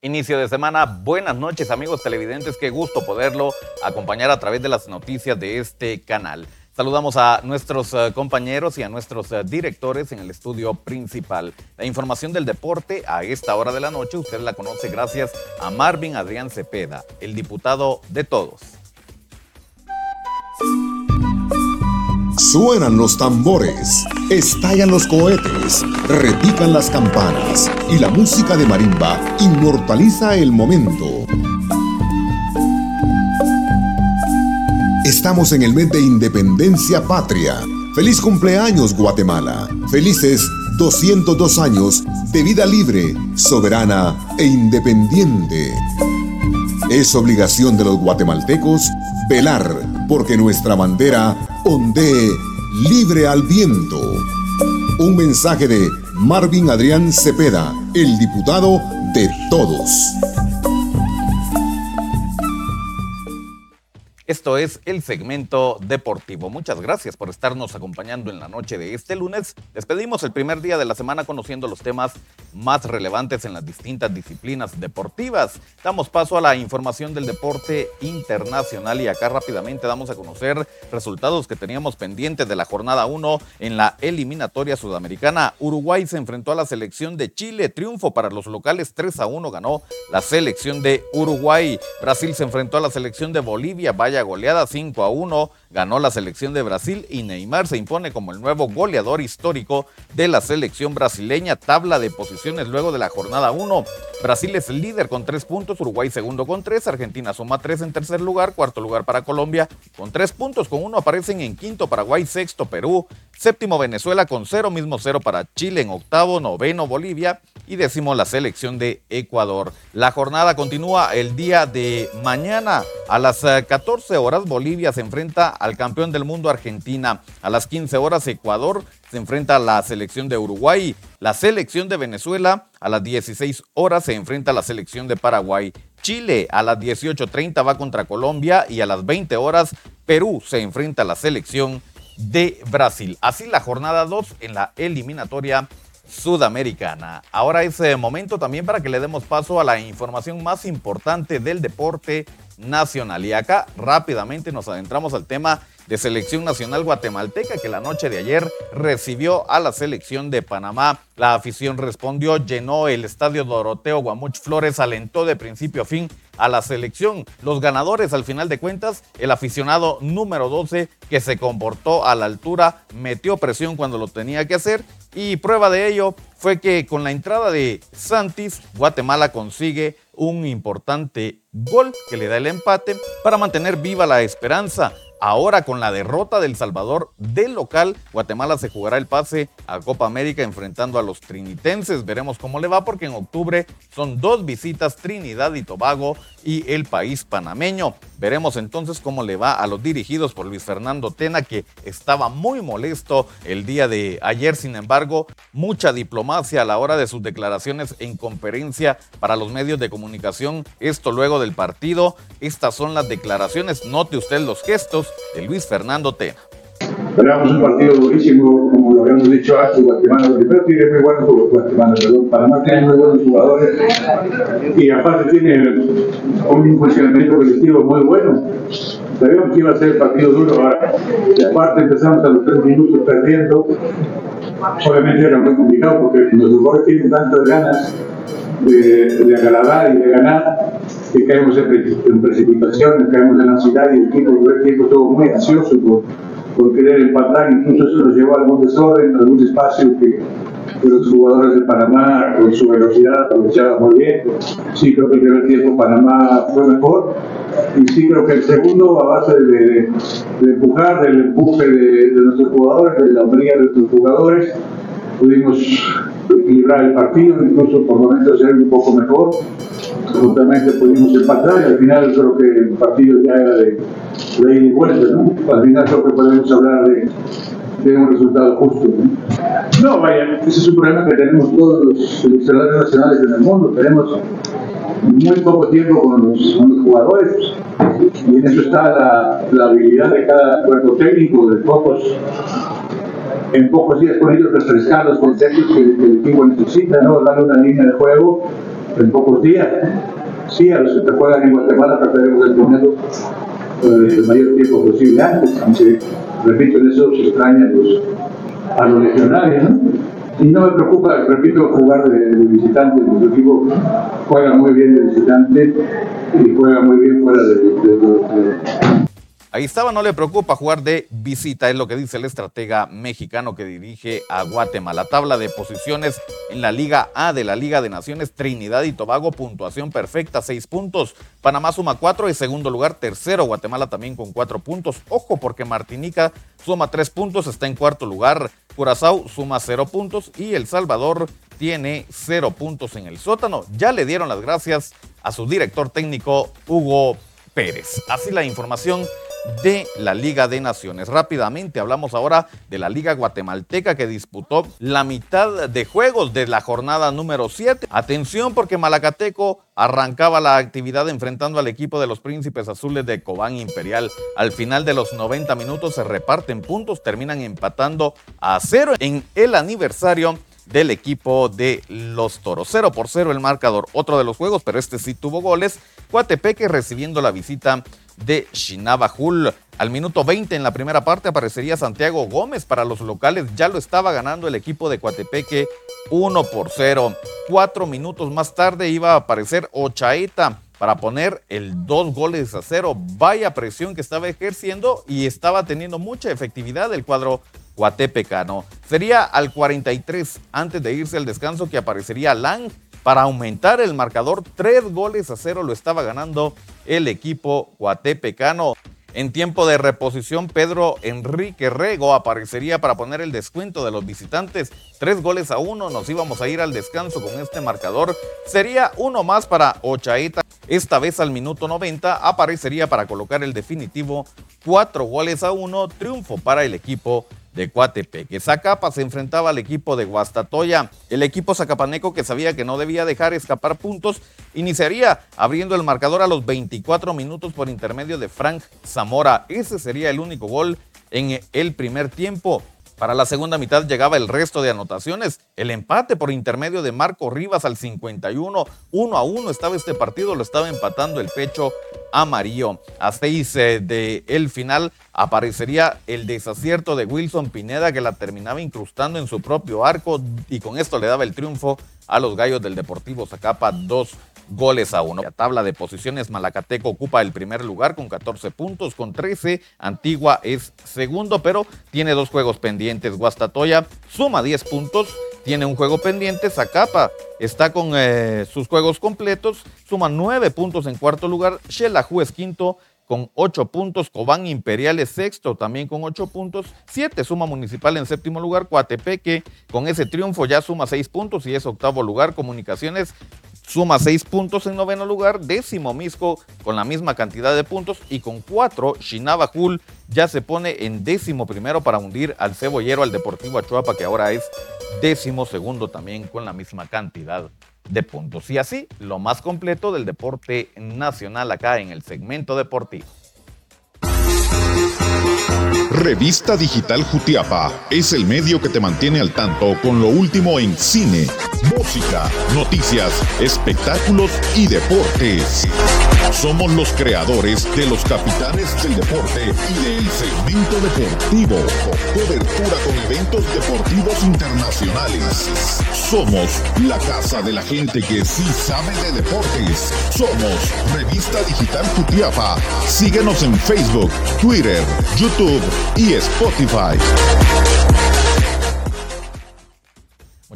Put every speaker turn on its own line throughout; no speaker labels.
inicio de semana. Buenas noches amigos televidentes, qué gusto poderlo acompañar a través de las noticias de este canal. Saludamos a nuestros eh, compañeros y a nuestros eh, directores en el estudio principal. La información del deporte a esta hora de la noche usted la conoce gracias a Marvin Adrián Cepeda, el diputado de todos.
Suenan los tambores, estallan los cohetes, repican las campanas y la música de marimba inmortaliza el momento. Estamos en el mes de Independencia Patria. Feliz cumpleaños Guatemala. Felices 202 años de vida libre, soberana e independiente. Es obligación de los guatemaltecos velar porque nuestra bandera ondee libre al viento. Un mensaje de Marvin Adrián Cepeda, el diputado de todos.
Esto es el segmento deportivo. Muchas gracias por estarnos acompañando en la noche de este lunes. Despedimos el primer día de la semana conociendo los temas más relevantes en las distintas disciplinas deportivas. Damos paso a la información del deporte internacional y acá rápidamente damos a conocer resultados que teníamos pendientes de la jornada 1 en la eliminatoria sudamericana. Uruguay se enfrentó a la selección de Chile. Triunfo para los locales 3 a 1 ganó la selección de Uruguay. Brasil se enfrentó a la selección de Bolivia. Vaya goleada 5 a 1 ganó la selección de Brasil y Neymar se impone como el nuevo goleador histórico de la selección brasileña. Tabla de posiciones luego de la jornada 1. Brasil es líder con 3 puntos, Uruguay segundo con 3, Argentina suma 3 en tercer lugar, cuarto lugar para Colombia con 3 puntos, con 1 aparecen en quinto Paraguay, sexto Perú, séptimo Venezuela con 0, mismo 0 para Chile en octavo, noveno Bolivia y décimo la selección de Ecuador. La jornada continúa el día de mañana a las 14 horas Bolivia se enfrenta al campeón del mundo Argentina. A las 15 horas Ecuador se enfrenta a la selección de Uruguay. La selección de Venezuela a las 16 horas se enfrenta a la selección de Paraguay. Chile a las 18.30 va contra Colombia y a las 20 horas Perú se enfrenta a la selección de Brasil. Así la jornada 2 en la eliminatoria sudamericana. Ahora es eh, momento también para que le demos paso a la información más importante del deporte nacional. Y acá rápidamente nos adentramos al tema de selección nacional guatemalteca que la noche de ayer recibió a la selección de Panamá. La afición respondió, llenó el estadio Doroteo Guamuch Flores, alentó de principio a fin a la selección. Los ganadores, al final de cuentas, el aficionado número 12 que se comportó a la altura, metió presión cuando lo tenía que hacer y prueba de ello fue que con la entrada de Santis, Guatemala consigue un importante gol que le da el empate para mantener viva la esperanza. Ahora con la derrota del Salvador del local, Guatemala se jugará el pase a Copa América enfrentando a los trinitenses. Veremos cómo le va porque en octubre son dos visitas Trinidad y Tobago y el país panameño. Veremos entonces cómo le va a los dirigidos por Luis Fernando Tena que estaba muy molesto el día de ayer. Sin embargo, mucha diplomacia a la hora de sus declaraciones en conferencia para los medios de comunicación. Esto luego del partido. Estas son las declaraciones. Note usted los gestos de Luis Fernando Tena.
Esperamos un partido durísimo, como lo habíamos dicho antes, Guatemala tiene muy buenos Guatemala, perdón, Panamá tiene muy buenos jugadores y aparte tiene un funcionamiento colectivo muy bueno. Sabíamos que iba a ser el partido duro ahora, y aparte empezamos a los tres minutos perdiendo. Obviamente era muy complicado porque los jugadores tienen tantas ganas de, de y de ganar que caemos en, precipitación, caemos en ansiedad y el equipo, el equipo estuvo muy ansioso por, por, querer empatar, incluso eso nos llevó a algún desorden, a algún espacio que, los jugadores de Panamá con su velocidad aprovechaban muy bien. Sí creo que el primer tiempo Panamá fue mejor y sí creo que el segundo a base de, empujar, del empuje de, de, nuestros jugadores, de la hombría de nuestros jugadores, pudimos equilibrar el partido, incluso por momentos ser un poco mejor justamente pudimos empatar y al final creo que el partido ya era de, de ida y vuelta, ¿no? Al final creo que podemos hablar de, de un resultado justo. ¿no? ¿no? vaya, ese es un problema que tenemos todos los seleccionadores nacionales en el mundo, tenemos muy poco tiempo con los, con los jugadores y en eso está la, la, habilidad de cada cuerpo técnico, de pocos en pocos días con ellos refrescar los conceptos que, que el equipo necesita, ¿no? darle una línea de juego en pocos días. Sí, a los que te juegan en Guatemala trataremos de ponerlo eh, el mayor tiempo posible antes, aunque, repito, en eso se extrañan los, a los legionarios. Y no me preocupa, repito, jugar de, visitante, el equipo juega muy bien de visitante y juega muy bien fuera de
Ahí estaba, no le preocupa jugar de visita, es lo que dice el estratega mexicano que dirige a Guatemala. Tabla de posiciones en la Liga A de la Liga de Naciones, Trinidad y Tobago, puntuación perfecta, seis puntos. Panamá suma cuatro, en segundo lugar, tercero, Guatemala también con cuatro puntos. Ojo, porque Martinica suma tres puntos, está en cuarto lugar. Curazao suma cero puntos y El Salvador tiene cero puntos en el sótano. Ya le dieron las gracias a su director técnico, Hugo Pérez. Así la información de la Liga de Naciones. Rápidamente hablamos ahora de la Liga Guatemalteca que disputó la mitad de juegos de la jornada número 7. Atención porque Malacateco arrancaba la actividad enfrentando al equipo de los Príncipes Azules de Cobán Imperial. Al final de los 90 minutos se reparten puntos, terminan empatando a cero en el aniversario del equipo de los Toros. 0 por 0 el marcador. Otro de los juegos, pero este sí tuvo goles. Coatepeque recibiendo la visita de Shinabajul. Al minuto 20 en la primera parte aparecería Santiago Gómez para los locales. Ya lo estaba ganando el equipo de Coatepeque 1 por 0. Cuatro minutos más tarde iba a aparecer Ochaeta para poner el dos goles a cero. Vaya presión que estaba ejerciendo y estaba teniendo mucha efectividad el cuadro guatepecano. Sería al 43 antes de irse al descanso que aparecería Lang para aumentar el marcador. Tres goles a cero lo estaba ganando el equipo guatepecano. En tiempo de reposición, Pedro Enrique Rego aparecería para poner el descuento de los visitantes. Tres goles a uno, nos íbamos a ir al descanso con este marcador. Sería uno más para Ochaeta. Esta vez al minuto 90 aparecería para colocar el definitivo. Cuatro goles a uno, triunfo para el equipo de Coatepeque. Zacapa se enfrentaba al equipo de Guastatoya. El equipo zacapaneco que sabía que no debía dejar escapar puntos iniciaría abriendo el marcador a los 24 minutos por intermedio de Frank Zamora. Ese sería el único gol en el primer tiempo. Para la segunda mitad llegaba el resto de anotaciones. El empate por intermedio de Marco Rivas al 51. 1 a 1 estaba este partido, lo estaba empatando el pecho amarillo. A seis eh, de el final aparecería el desacierto de Wilson Pineda que la terminaba incrustando en su propio arco y con esto le daba el triunfo a los gallos del Deportivo Zacapa 2 goles a uno. La tabla de posiciones, Malacateco ocupa el primer lugar con 14 puntos, con 13. Antigua es segundo, pero tiene dos juegos pendientes. Guastatoya suma 10 puntos, tiene un juego pendiente. Zacapa está con eh, sus juegos completos, suma 9 puntos en cuarto lugar. Xelajú es quinto con 8 puntos, Cobán Imperial es sexto también con 8 puntos, 7 suma Municipal en séptimo lugar, Coatepeque con ese triunfo ya suma 6 puntos y es octavo lugar, Comunicaciones suma 6 puntos en noveno lugar, décimo Misco con la misma cantidad de puntos y con 4 Shinabajul ya se pone en décimo primero para hundir al cebollero al Deportivo Achuapa que ahora es décimo segundo también con la misma cantidad de puntos. Y así lo más completo del deporte nacional acá en el segmento deportivo.
Revista Digital Jutiapa es el medio que te mantiene al tanto con lo último en cine, música, noticias, espectáculos y deportes. Somos los creadores de los capitanes del deporte y del segmento deportivo. Cobertura con eventos deportivos internacionales. Somos la casa de la gente que sí sabe de deportes. Somos Revista Digital Jutiapa. Síguenos en Facebook, Twitter, YouTube y Spotify.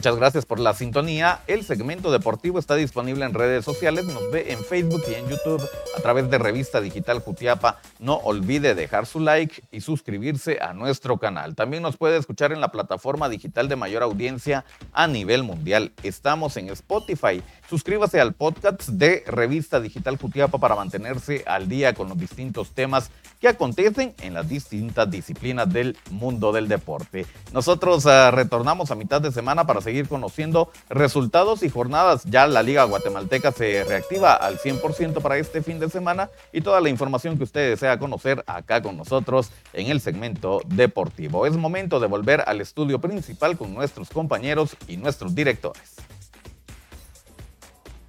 Muchas gracias por la sintonía. El segmento deportivo está disponible en redes sociales. Nos ve en Facebook y en YouTube a través de Revista Digital Jutiapa. No olvide dejar su like y suscribirse a nuestro canal. También nos puede escuchar en la plataforma digital de mayor audiencia a nivel mundial. Estamos en Spotify. Suscríbase al podcast de Revista Digital Jutiapa para mantenerse al día con los distintos temas que acontecen en las distintas disciplinas del mundo del deporte. Nosotros uh, retornamos a mitad de semana para seguir conociendo resultados y jornadas. Ya la Liga Guatemalteca se reactiva al 100% para este fin de semana y toda la información que usted desea conocer acá con nosotros en el segmento deportivo. Es momento de volver al estudio principal con nuestros compañeros y nuestros directores.